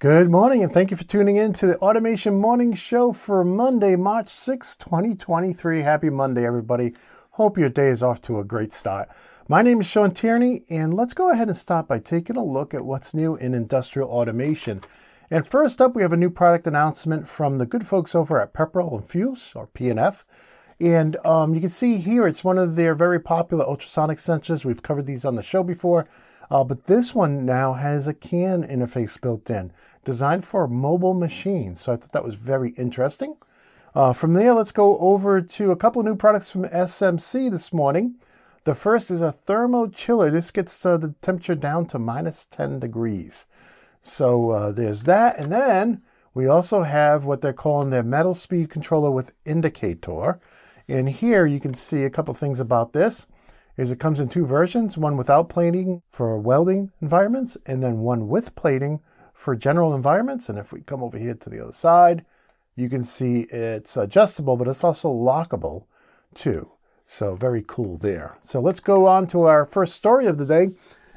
Good morning, and thank you for tuning in to the Automation Morning Show for Monday, March 6, 2023. Happy Monday, everybody. Hope your day is off to a great start. My name is Shawn Tierney, and let's go ahead and start by taking a look at what's new in industrial automation. And first up, we have a new product announcement from the good folks over at Pepperl and Fuchs, or P&F. And um, you can see here, it's one of their very popular ultrasonic sensors. We've covered these on the show before. Uh, but this one now has a CAN interface built in, designed for mobile machines. So I thought that was very interesting. Uh, from there, let's go over to a couple of new products from SMC this morning. The first is a thermo chiller. This gets uh, the temperature down to minus 10 degrees. So uh, there's that. And then we also have what they're calling their metal speed controller with indicator. And here you can see a couple things about this is it comes in two versions, one without plating for welding environments and then one with plating for general environments. And if we come over here to the other side, you can see it's adjustable, but it's also lockable too. So very cool there. So let's go on to our first story of the day.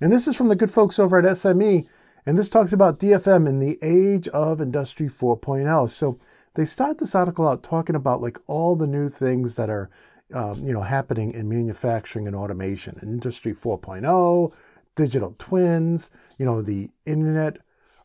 And this is from the good folks over at SME. And this talks about DFM in the age of Industry 4.0. So they start this article out talking about like all the new things that are um, you know, happening in manufacturing and automation, Industry 4.0, digital twins, you know, the Internet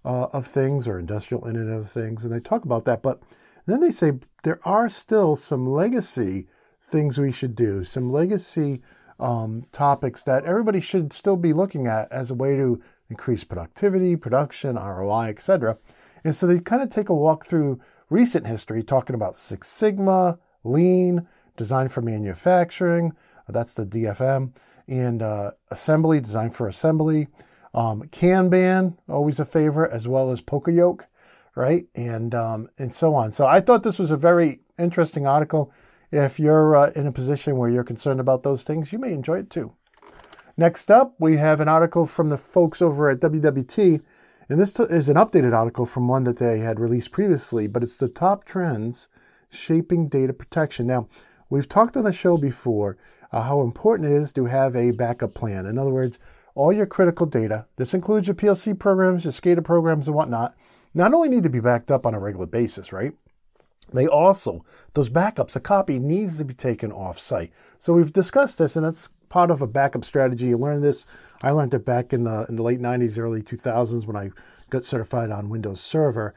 uh, of Things or Industrial Internet of Things, and they talk about that. But then they say there are still some legacy things we should do, some legacy um, topics that everybody should still be looking at as a way to increase productivity, production, ROI, etc. And so they kind of take a walk through recent history, talking about Six Sigma, Lean, design for manufacturing. That's the DFM. And uh, assembly, design for assembly. Um, Kanban, always a favorite, as well as Poka-yoke, right? And um, and so on. So I thought this was a very interesting article. If you're uh, in a position where you're concerned about those things, you may enjoy it too. Next up, we have an article from the folks over at WWT, and this is an updated article from one that they had released previously, but it's the top trends shaping data protection. Now, We've talked on the show before uh, how important it is to have a backup plan. In other words, all your critical data, this includes your PLC programs, your SCADA programs, and whatnot, not only need to be backed up on a regular basis, right? They also, those backups, a copy needs to be taken off site. So we've discussed this, and that's part of a backup strategy. You learn this. I learned it back in the in the late 90s, early 2000s when I got certified on Windows Server.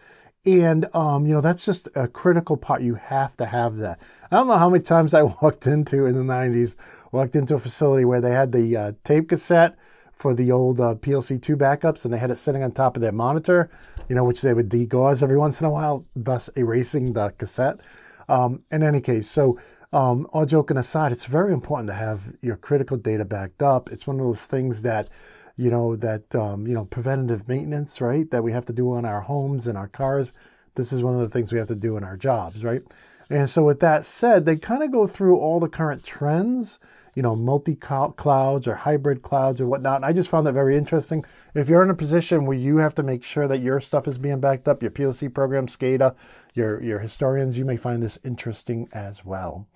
And, um, you know, that's just a critical part. You have to have that. I don't know how many times I walked into in the 90s, walked into a facility where they had the uh, tape cassette for the old uh, PLC2 backups and they had it sitting on top of their monitor, you know, which they would degauss every once in a while, thus erasing the cassette. Um, in any case, so um, all joking aside, it's very important to have your critical data backed up. It's one of those things that you know, that, um, you know, preventative maintenance, right, that we have to do on our homes and our cars. This is one of the things we have to do in our jobs, right? And so, with that said, they kind of go through all the current trends, you know, multi clouds or hybrid clouds or whatnot. And I just found that very interesting. If you're in a position where you have to make sure that your stuff is being backed up, your PLC program, SCADA, your, your historians, you may find this interesting as well.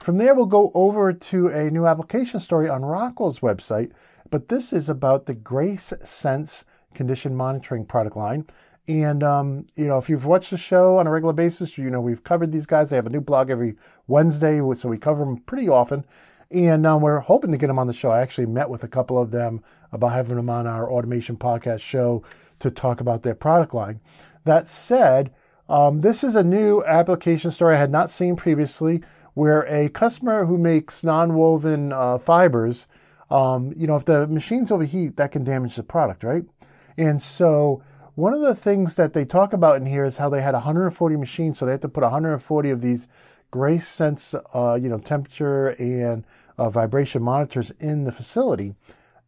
From there, we'll go over to a new application story on Rockwell's website but this is about the Grace Sense condition monitoring product line. And, um, you know, if you've watched the show on a regular basis, you know, we've covered these guys. They have a new blog every Wednesday, so we cover them pretty often. And um, we're hoping to get them on the show. I actually met with a couple of them about having them on our automation podcast show to talk about their product line. That said, um, this is a new application story I had not seen previously where a customer who makes non woven uh, fibers um, you know, if the machines overheat, that can damage the product, right? And so one of the things that they talk about in here is how they had 140 machines, so they had to put 140 of these GraceSense, uh, you know, temperature and uh, vibration monitors in the facility.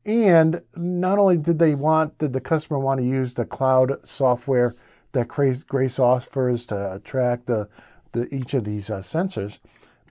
And not only did they want, did the customer want to use the cloud software that Grace offers to track the, the each of these uh, sensors,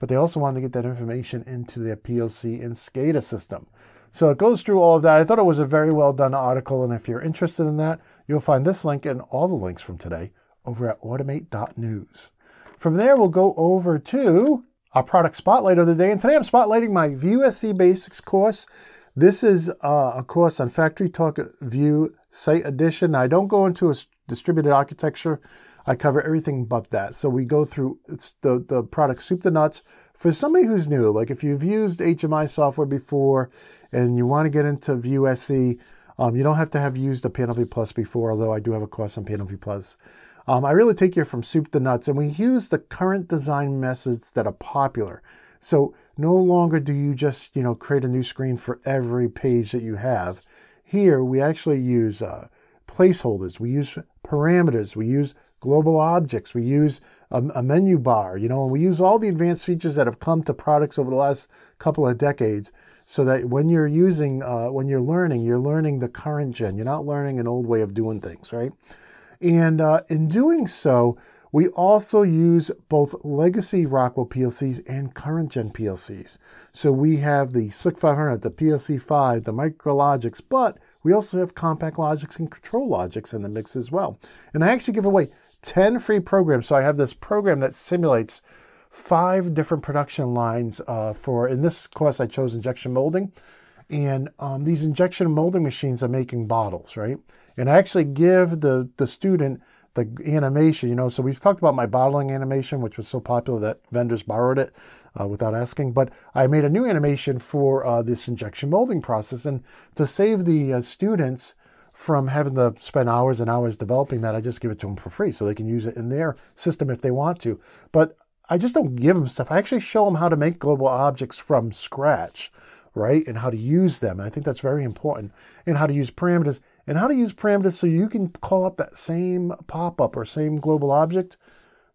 but they also wanted to get that information into their PLC and SCADA system. So it goes through all of that. I thought it was a very well done article, and if you're interested in that, you'll find this link and all the links from today over at automate.news. From there, we'll go over to our product spotlight of the day, and today I'm spotlighting my View SE Basics course. This is uh, a course on FactoryTalk View Site Edition. I don't go into a distributed architecture. I cover everything but that. So we go through the, the product soup to nuts. For somebody who's new, like if you've used HMI software before and you want to get into View SE, um, you don't have to have used a PanelView Plus before, although I do have a course on PanelView Plus. Um, I really take you from soup to nuts, and we use the current design methods that are popular. So no longer do you just you know create a new screen for every page that you have. Here we actually use uh, placeholders, we use parameters, we use global objects, we use a, a menu bar, you know, and we use all the advanced features that have come to products over the last couple of decades so that when you're using, uh, when you're learning, you're learning the current gen. You're not learning an old way of doing things, right? And uh, in doing so, we also use both legacy Rockwell PLCs and current gen PLCs. So we have the SLC 500, the PLC 5, the MicroLogix, but we also have CompactLogix and ControlLogix in the mix as well. And I actually give away 10 free programs. So I have this program that simulates five different production lines uh, for, in this course, I chose injection molding. And um, these injection molding machines are making bottles, right? And I actually give the, the student the animation, you know, so we've talked about my bottling animation, which was so popular that vendors borrowed it uh, without asking. But I made a new animation for uh, this injection molding process. And to save the uh, students from having to spend hours and hours developing that, I just give it to them for free so they can use it in their system if they want to. But I just don't give them stuff. I actually show them how to make global objects from scratch, right? And how to use them. I think that's very important. And how to use parameters and how to use parameters so you can call up that same pop-up or same global object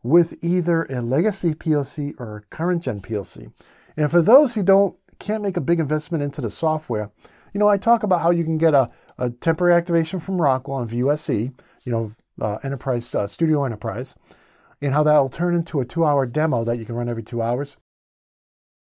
with either a legacy PLC or a current gen PLC. And for those who don't can't make a big investment into the software, you know, I talk about how you can get a, a temporary activation from Rockwell on SE, you know, uh, Enterprise uh, Studio Enterprise, and how that will turn into a two-hour demo that you can run every two hours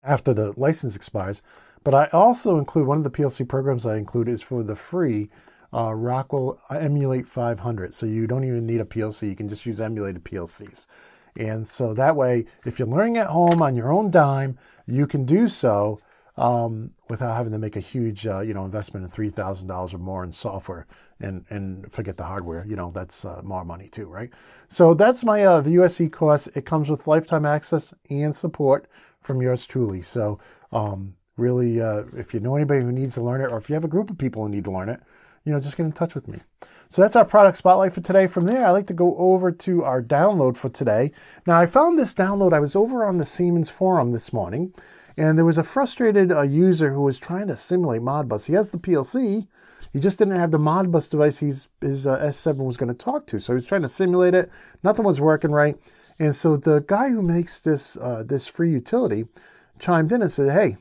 after the license expires. But I also include one of the PLC programs I include is for the free uh, Rockwell Emulate 500. So you don't even need a PLC. You can just use emulated PLCs. And so that way, if you're learning at home on your own dime, you can do so um, without having to make a huge, uh, you know, investment of three thousand dollars or more in software and and forget the hardware. You know, that's uh, more money too, right? So that's my uh, SE course. It comes with lifetime access and support from yours truly. So um, really, uh, if you know anybody who needs to learn it, or if you have a group of people who need to learn it, you know, just get in touch with me. So that's our product spotlight for today. From there, I like to go over to our download for today. Now, I found this download. I was over on the Siemens forum this morning, and there was a frustrated uh, user who was trying to simulate Modbus. He has the PLC, he just didn't have the Modbus device he's, his uh, S7 was going to talk to. So he was trying to simulate it. Nothing was working right. And so the guy who makes this uh, this free utility chimed in and said, "Hey,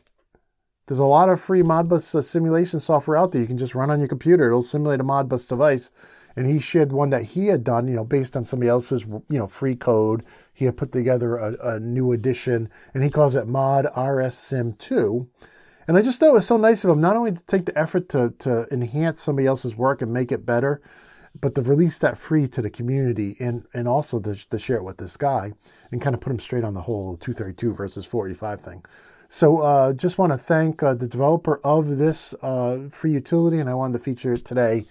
there's a lot of free Modbus uh, simulation software out there. You can just run on your computer. It'll simulate a Modbus device. And he shared one that he had done, you know, based on somebody else's, you know, free code. He had put together a, a new edition, and he calls it Mod RS Sim 2. And I just thought it was so nice of him not only to take the effort to, to enhance somebody else's work and make it better, but to release that free to the community and, and also to, to share it with this guy and kind of put him straight on the whole 232 versus 485 thing. So uh, just want to thank uh, the developer of this uh, free utility, and I wanted to feature it today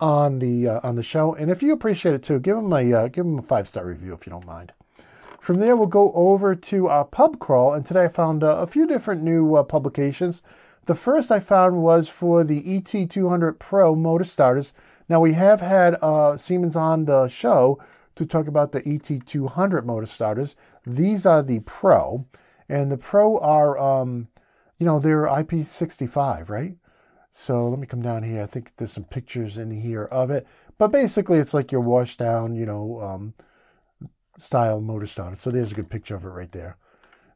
on the uh, on the show. And if you appreciate it too, give them a uh, give them a five star review if you don't mind. From there, we'll go over to uh, Pub Crawl, and today I found a few different new publications. The first I found was for the ET200 Pro motor starters. Now we have had Siemens on the show to talk about the ET200 motor starters. These are the Pro. And the Pro are, um, you know, they're IP65, right? So let me come down here. I think there's some pictures in here of it. But basically, it's like your wash down, you know, um, style motor starter. So there's a good picture of it right there.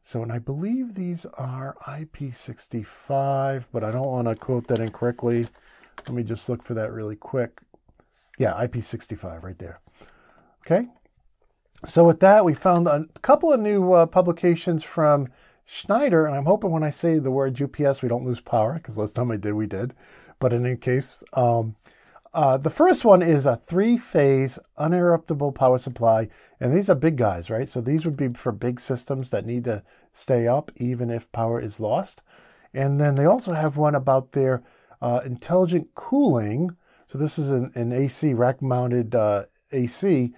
So, and I believe these are IP65, but I don't want to quote that incorrectly. Let me just look for that really quick. Yeah, IP65 right there. Okay. So with that, we found a couple of new uh, publications from Schneider, and I'm hoping when I say the word UPS, we don't lose power, because last time I did, we did. But in any case, um, uh, the first one is a three-phase uninterruptible power supply, and these are big guys, right? So these would be for big systems that need to stay up even if power is lost. And then they also have one about their uh, intelligent cooling. So this is an, an AC rack-mounted uh, AC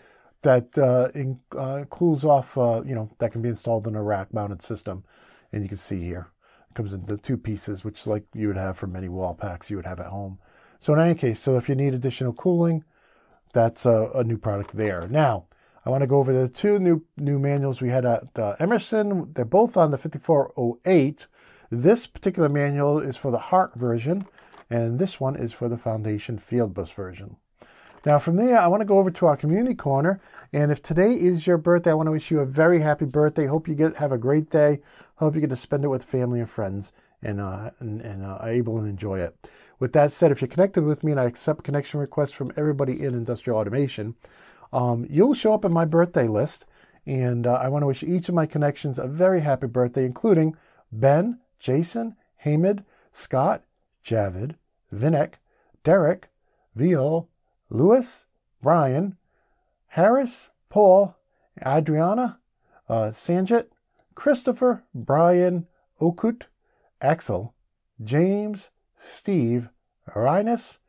that uh, in, uh, cools off, uh, you know, that can be installed in a rack mounted system. And you can see here, it comes in the two pieces, which like you would have for many wall packs you would have at home. So in any case, so if you need additional cooling, that's a, a new product there. Now, I want to go over the two new new manuals we had at uh, Emerson. They're both on the 5408. This particular manual is for the HART version, and this one is for the Foundation Fieldbus version. Now, from there, I want to go over to our community corner. And if today is your birthday, I want to wish you a very happy birthday. Hope you get have a great day. Hope you get to spend it with family and friends and uh, and, and uh, are able to enjoy it. With that said, if you're connected with me and I accept connection requests from everybody in industrial automation, um, you'll show up in my birthday list. And uh, I want to wish each of my connections a very happy birthday, including Ben, Jason, Hamid, Scott, Javid, Vinek, Derek, Viol, Lewis, Brian, Harris, Paul, Adriana, uh, Sanjit, Christopher, Brian, Okut, Axel, James, Steve, Rhinus,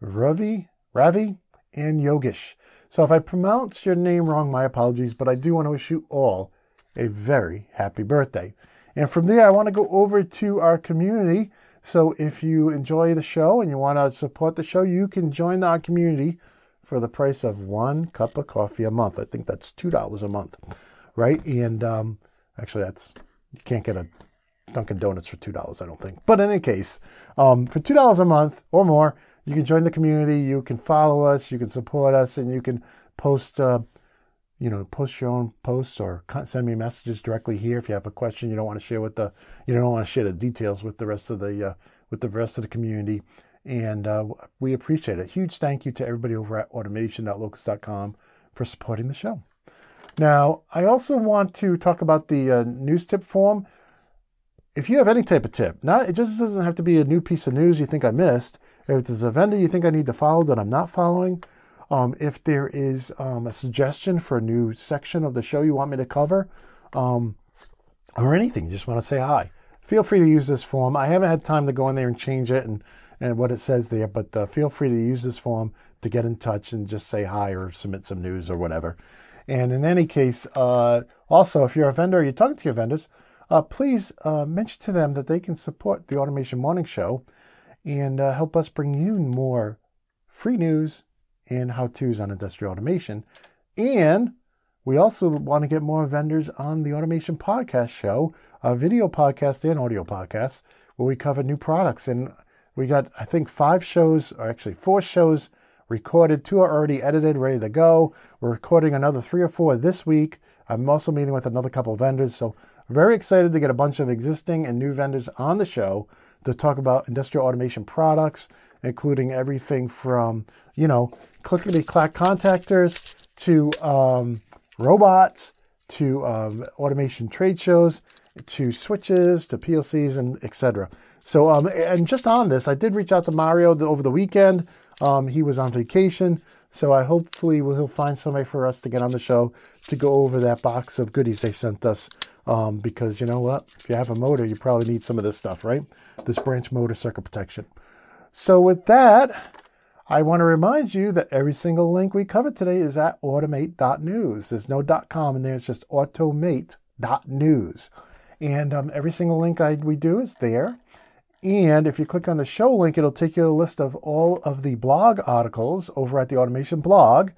Ravi, Ravi, and Yogesh. So if I pronounce your name wrong, my apologies, but I do want to wish you all a very happy birthday. And from there, I want to go over to our community. So if you enjoy the show and you want to support the show, you can join our community for the price of one cup of coffee a month. I think that's $2 a month, right? And um, actually, that's, you can't get a Dunkin' Donuts for $2, I don't think. But in any case, um, for $2 a month or more, you can join the community, you can follow us, you can support us, and you can post, uh, you know, post your own posts or send me messages directly here if you have a question you don't want to share with the, you don't want to share the details with the rest of the, uh, with the rest of the community. And uh, we appreciate it. Huge thank you to everybody over at automation.locals.com for supporting the show. Now, I also want to talk about the uh, news tip form if you have any type of tip, not it just doesn't have to be a new piece of news you think I missed. If there's a vendor you think I need to follow that I'm not following, um, if there is um, a suggestion for a new section of the show you want me to cover, um, or anything, you just want to say hi, feel free to use this form. I haven't had time to go in there and change it and and what it says there, but uh, feel free to use this form to get in touch and just say hi or submit some news or whatever. And in any case, uh, also if you're a vendor, you're talking to your vendors uh, please uh, mention to them that they can support the Automation Morning Show and uh, help us bring you more free news and how to's on industrial automation. And we also want to get more vendors on the Automation Podcast Show, a video podcast and audio podcast, where we cover new products. And we got, I think, five shows, or actually four shows recorded. Two are already edited, ready to go. We're recording another three or four this week. I'm also meeting with another couple of vendors. So very excited to get a bunch of existing and new vendors on the show to talk about industrial automation products, including everything from, you know, clickety clack contactors to um, robots to um, automation trade shows to switches to PLCs and etc. So, um, and just on this, I did reach out to Mario over the weekend. Um, he was on vacation, so I hopefully will he'll find somebody for us to get on the show to go over that box of goodies they sent us um, because you know what? If you have a motor, you probably need some of this stuff, right? This branch motor circuit protection. So with that, I want to remind you that every single link we cover today is at automate.news. There's no .com in there. It's just automate.news. And um, every single link I, we do is there. And if you click on the show link, it'll take you a list of all of the blog articles over at the Automation blog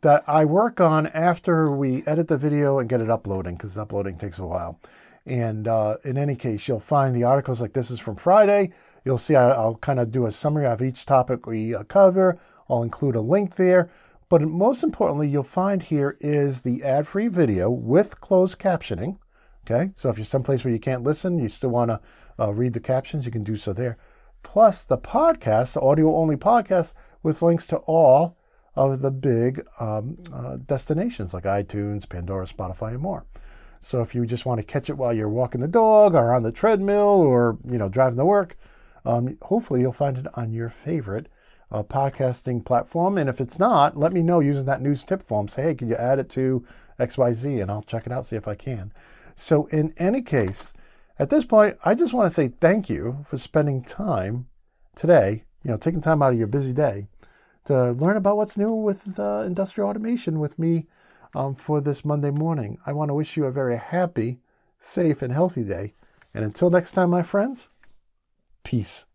that I work on after we edit the video and get it uploading because uploading takes a while. And uh, in any case, you'll find the articles like this is from Friday. You'll see I, will kind of do a summary of each topic we uh, cover. I'll include a link there. But most importantly, you'll find here is the ad free video with closed captioning. Okay, so if you're someplace where you can't listen, you still want to uh, read the captions, you can do so there. Plus the podcast, the audio only podcast with links to all of the big um, uh, destinations like iTunes, Pandora, Spotify, and more. So if you just want to catch it while you're walking the dog or on the treadmill or you know driving to work, um, hopefully you'll find it on your favorite uh, podcasting platform. And if it's not, let me know using that news tip form. Say, hey, can you add it to XYZ? And I'll check it out, see if I can. So in any case, at this point, I just want to say thank you for spending time today, you know, taking time out of your busy day to learn about what's new with uh, industrial automation with me um, for this Monday morning. I want to wish you a very happy, safe, and healthy day. And until next time, my friends, peace.